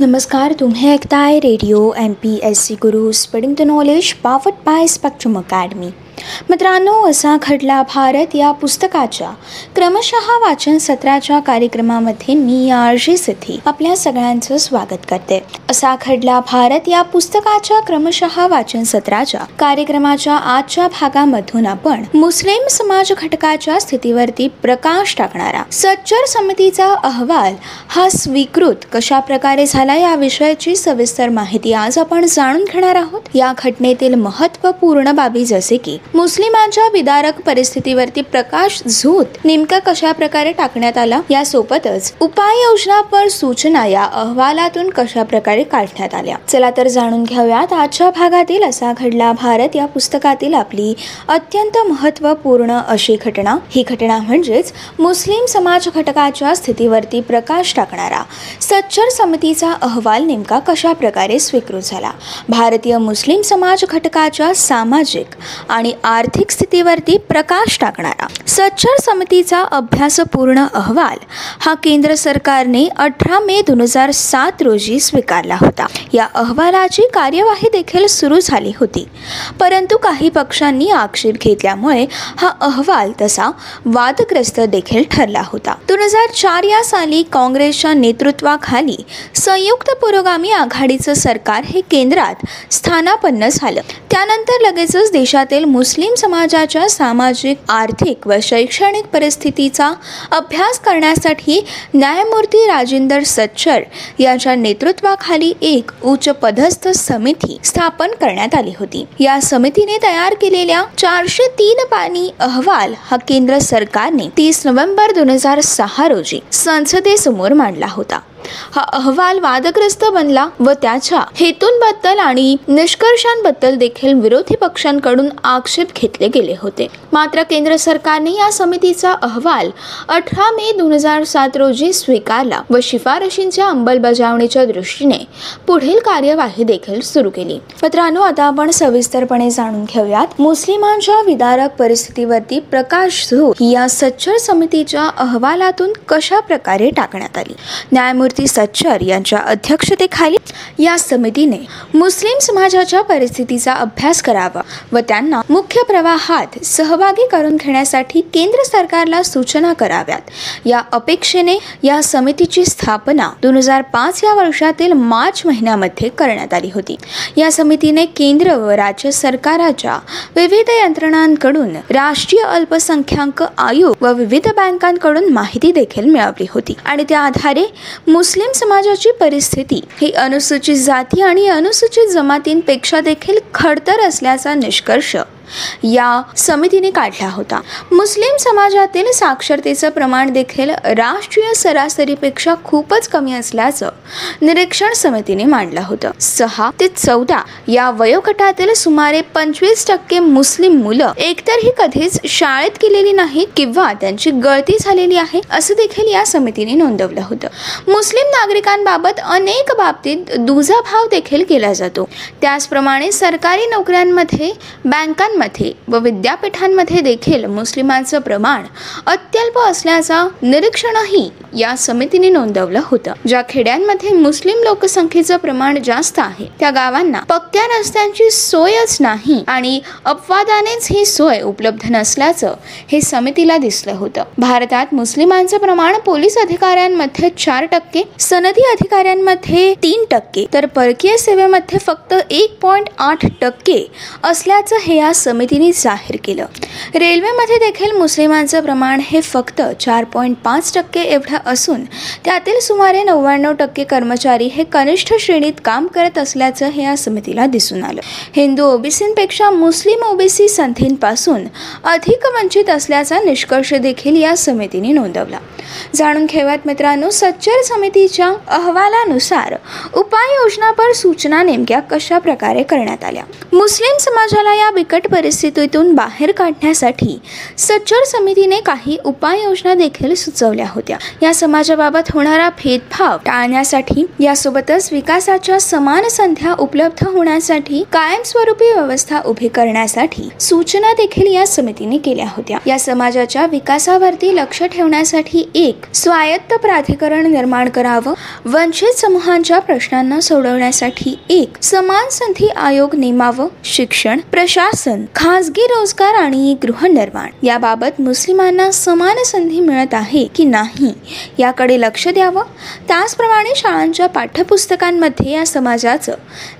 नमस्कार तुम्ही ऐकताय radio M P S C Guru spreading the knowledge powered by Spectrum Academy मित्रांनो असा घडला भारत या पुस्तकाच्या. क्रमशः वाचन सत्राच्या कार्यक्रमामध्ये मी आरजी सिद्धी आपल्या सगळ्यांचं स्वागत करते. असा घडला भारत या पुस्तकाच्या क्रमशः वाचन सत्राच्या कार्यक्रमाच्या आजच्या भागामधून आपण मुस्लिम समाज घटकाच्या स्थितीवरती प्रकाश टाकणारा सच्चर समितीचा अहवाल हा स्वीकृत कशा प्रकारे झाला या विषयाची सविस्तर माहिती आज आपण जाणून घेणार आहोत. या घटनेतील महत्त्वपूर्ण बाबी जसे की मुस्लिमांच्या विदारक परिस्थितीवरती प्रकाश झूत नेमका कशा प्रकारे टाकण्यात आला यासोबतच उपाययोजना पर सूचना या अहवालातून कशा प्रकारे काढण्यात आल्या? चला तर जाणून घेऊयात आजच्या भागातील असा घडला भारत या पुस्तकातील आपली अत्यंत महत्त्वपूर्ण अशी घटना. ही घटना म्हणजेच मुस्लिम समाज घटकाच्या स्थितीवरती प्रकाश टाकणारा. सच्चर समितीचा अहवाल नेमका कशा प्रकारे स्वीकृत झाला? भारतीय मुस्लिम समाज घटकाच्या सामाजिक आणि आर्थिक स्थितीवरती प्रकाश टाकणारा. सच्चर समितीचा अभ्यासपूर्ण अहवाल हा केंद्र सरकारने अठरा मे दोन हजार सात रोजी स्वीकारला होता. या अहवालाची कार्यवाही देखील सुरू झाली होती. परंतु काही पक्षांनी आक्षेप घेतल्यामुळे हा अहवाल तसा वादग्रस्त देखील ठरला होता. दोन हजार चार या साली काँग्रेसच्या नेतृत्वाखाली संयुक्त पुरोगामी आघाडीचं सरकार हे केंद्रात स्थानापन्न झालं. त्यानंतर लगेचच देशातील मुस्लिम मुस्लिम समाजाच्या सामाजिक आर्थिक व शैक्षणिक परिस्थितीचा अभ्यास करण्यासाठी न्यायमूर्ती राजेंदर सच्चर यांच्या नेतृत्वाखाली एक उच्च पदस्थ समिती स्थापन करण्यात आली होती. या समितीने तयार केलेल्या चारशे तीन पानी अहवाल हा केंद्र सरकारने तीस नोव्हेंबर दोन हजार सहा रोजी संसदेसमोर मांडला होता. हा अहवाल वादग्रस्त बनला व त्याच्या हेतूंबद्दल आणि निष्कर्षांबद्दल देखील विरोधी पक्षांकडून आक्षेप घेतले गेले होते. मात्र केंद्र सरकारने या समितीचा अहवाल अठरा मे दोन हजार सात रोजी स्वीकारला व शिफारशींच्या अंमलबजावणीच्या दृष्टीने पुढील कार्यवाही देखील सुरू केली. मित्रांनो आता आपण सविस्तरपणे जाणून घेऊयात. मुस्लिमांच्या विदारक परिस्थितीवरती प्रकाश झो या सच्चर समितीच्या अहवालातून कशा प्रकारे टाकण्यात आली? न्यायमूर्ती सच्चर यांच्या अध्यक्षतेखाली या समितीने मुस्लिम समाजाच्या परिस्थितीचा अभ्यास करावा व त्यांना मुख्य प्रवाहात सहभागी करून घेण्यासाठी केंद्र सरकारला सूचना कराव्यात. या अपेक्षेने या समितीची स्थापना दोन हजार पाच या वर्षातील मार्च महिन्यामध्ये करण्यात आली होती. या समितीने केंद्र व राज्य सरकाराच्या विविध यंत्रणांकडून राष्ट्रीय अल्पसंख्याक आयोग व विविध बँकांकडून माहिती देखील मिळवली होती आणि त्या आधारे मुस्लिम समाजाची परिस्थिती ही अनुसूचित जाती आणि अनुसूचित जमातींपेक्षा देखील खडतर असल्याचा निष्कर्ष. या समितीने काढला होता. मुस्लिम समाजातील साक्षरतेचं प्रमाण देखील राष्ट्रीय सरासरीपेक्षा खूपच कमी असल्याचं निरीक्षण समितीने मांडलं होतं. सहा ते चौदा या वयोगटातील सुमारे पंचवीस टक्के मुस्लिम मुलं एकतर ही कधीच शाळेत गेलेली नाहीत किंवा त्यांची गळती झालेली आहे असं देखील या समितीने नोंदवलं होतं. मुस्लिम नागरिकांबाबत अनेक बाबतीत दुजाभाव देखील केला जातो. त्याचप्रमाणे सरकारी नोकऱ्यांमध्ये बँकांमध्ये शाळांमध्ये व विद्यापीठांमध्ये देखील मुस्लिमांचं प्रमाण अत्यल्प असल्याचा निरीक्षणही या समितीने नोंदवलं होतं. ज्या खेड्यांमध्ये मुस्लिम लोकसंख्येचं प्रमाण जास्त आहे त्या गावांना पक्क्या रस्त्यांची सोयच नाही आणि अपवादानेच ही सोय उपलब्ध नसल्याचं हे समितीला दिसलं होतं. भारतात मुस्लिमांचं प्रमाण पोलीस अधिकाऱ्यांमध्ये चार टक्के सनदी अधिकाऱ्यांमध्ये तीन टक्के तर परकीय सेवेमध्ये फक्त एक पॉईंट आठ टक्के असल्याचं हे या समितीने जाहीर केलं. रेल्वेमध्ये देखील मुस्लिमांचं प्रमाण हे फक्त चार पॉईंट पाच टक्के एवढं असून त्यातील सुमारे नव्याण्णव टक्के कर्मचारी हे कनिष्ठ श्रेणीत काम करत असल्याचं हे या समितीला दिसून आलं. हिंदू ओबीसींपेक्षा मुस्लिम ओबीसी संधींपासून अधिक वंचित असल्याचा निष्कर्ष देखील या समितीने नोंदवला. जाणून घेऊयात मित्रांनो सच्चर समितीच्या अहवालानुसार उपाययोजनापर सूचना नेमक्या कशा प्रकारे करण्यात आल्या? मुस्लिम समाजाला या बिकट परिस्थितीतून बाहेर काढण्यासाठी सच्चर समितीने काही उपाययोजना देखील सुचवल्या होत्या. या समाजाबाबत होणारा भेदभाव टाळण्यासाठी यासोबतच विकासाच्या समान संध्या उपलब्ध होण्यासाठी कायमस्वरूपी व्यवस्था उभी करण्यासाठी सूचना देखील या समितीने केल्या होत्या. या समाजाच्या विकासावरती लक्ष ठेवण्यासाठी एक स्वायत्त प्राधिकरण निर्माण करावं. वंचित समूहांच्या प्रश्नांना सोडवण्यासाठी एक समान संधी आयोग नेमावं. शिक्षण प्रशासन खासगी रोजगार आणि गृहनिर्माण याबाबत मुस्लिमांना समान संधी मिळत आहे की नाही याकडे लक्ष द्यावं. त्याचप्रमाणे शाळांच्या पाठ्यपुस्तकांमध्ये या समाजाचं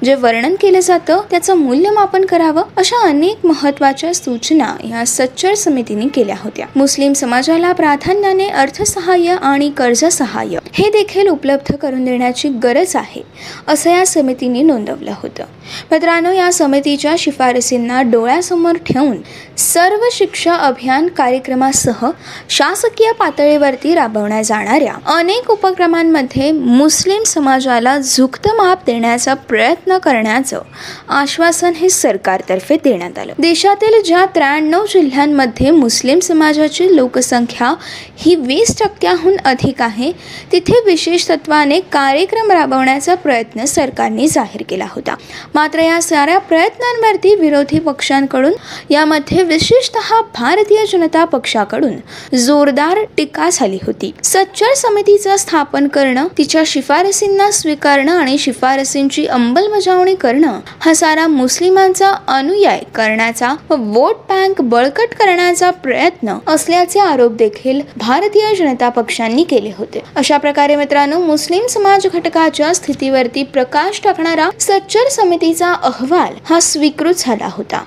जे वर्णन केलं जातं त्याचं मूल्यमापन करावं अशा अनेक महत्त्वाच्या सूचना या सच्चर समितीने केल्या होत्या. मुस्लिम समाजाला प्राधान्याने अर्थ सहाय्य आणि कर्ज सहाय्य हे देखील उपलब्ध करून देण्याची गरज आहे असं या समितीने नोंदवलं होतं. मित्रांनो या समितीच्या शिफारसींना डोळ्यासमोर ठेवून सर्व शिक्षा अभियान कार्यक्रमासह शासकीय पातळीवरती राबवण्यात जाणाऱ्या अनेक उपक्रमांमध्ये मुस्लिम समाजाला झुकतं माप देण्याचा प्रयत्न करण्याचं आश्वासन हे सरकारतर्फे देण्यात आलं. देशातील ज्या त्र्याण्णव जिल्ह्यांमध्ये मुस्लिम समाजाची लोकसंख्या ही वीस टक्क्याहून अधिक आहे. तिथे विशेष तत्वाने कार्यक्रम राबवण्याचा प्रयत्न सरकारने जाहीर केला होता. मात्र या साऱ्या प्रयत्नांवरती विरोधी पक्षांकडून यामध्ये विशेषतः भारतीय जनता पक्षाकडून जोरदार टीका झाली होती. सच्चर समितीचं स्थापन करणं तिच्या शिफारसींना स्वीकारणं आणि शिफारसींची अंमलबजावणी करणं हा सारा मुस्लिमांचा अनुयाय करण्याचा व वोट बँक बळकट करण्याचा प्रयत्न असल्याचे आरोप देखील भारतीय जनता पक्षांनी केले होते. अशा प्रकारे मित्रांनो मुस्लिम समाज घटकाच्या स्थितीवरती प्रकाश टाकणारा सच्चर समितीचा अहवाल हा स्वीकृत झाला होता.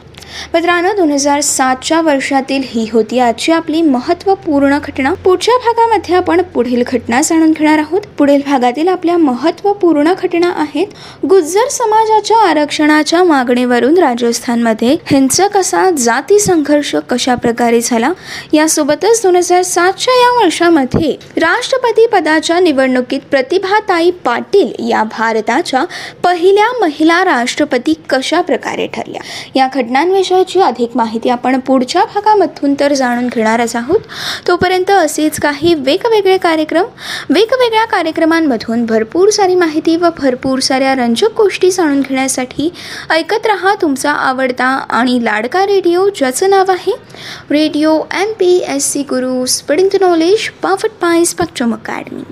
मित्रांनो दोन हजार सातच्या वर्षातील ही होती आजची आपली महत्त्वपूर्ण घटना. पुढच्या भागामध्ये आपण पुढील घटना जाणून घेणार आहोत. पुढील भागातील आपल्या महत्त्वपूर्ण घटना आहेत गुज्जर समाजाच्या आरक्षणाच्या मागणीवरून राजस्थानमध्ये हिंसक असा जाती संघर्ष कशा प्रकारे झाला? यासोबतच दोन हजार सातच्या या वर्षामध्ये राष्ट्रपती पदाच्या निवडणुकीत प्रतिभाताई पाटील या भारताच्या पहिल्या महिला राष्ट्रपती कशा प्रकारे ठरल्या? या घटनांवर विषयाची अधिक माहिती आपण पुढच्या भागामधून तर जाणून घेणारच आहोत. तोपर्यंत असेच काही वेगवेगळे कार्यक्रम वेगवेगळ्या कार्यक्रमांमधून भरपूर सारी माहिती व भरपूर साऱ्या रंजक गोष्टी जाणून घेण्यासाठी ऐकत रहा तुमचा आवडता आणि लाडका रेडिओ ज्याचं नाव आहे radio M P S C Guru spreading knowledge powered by Spectrum Academy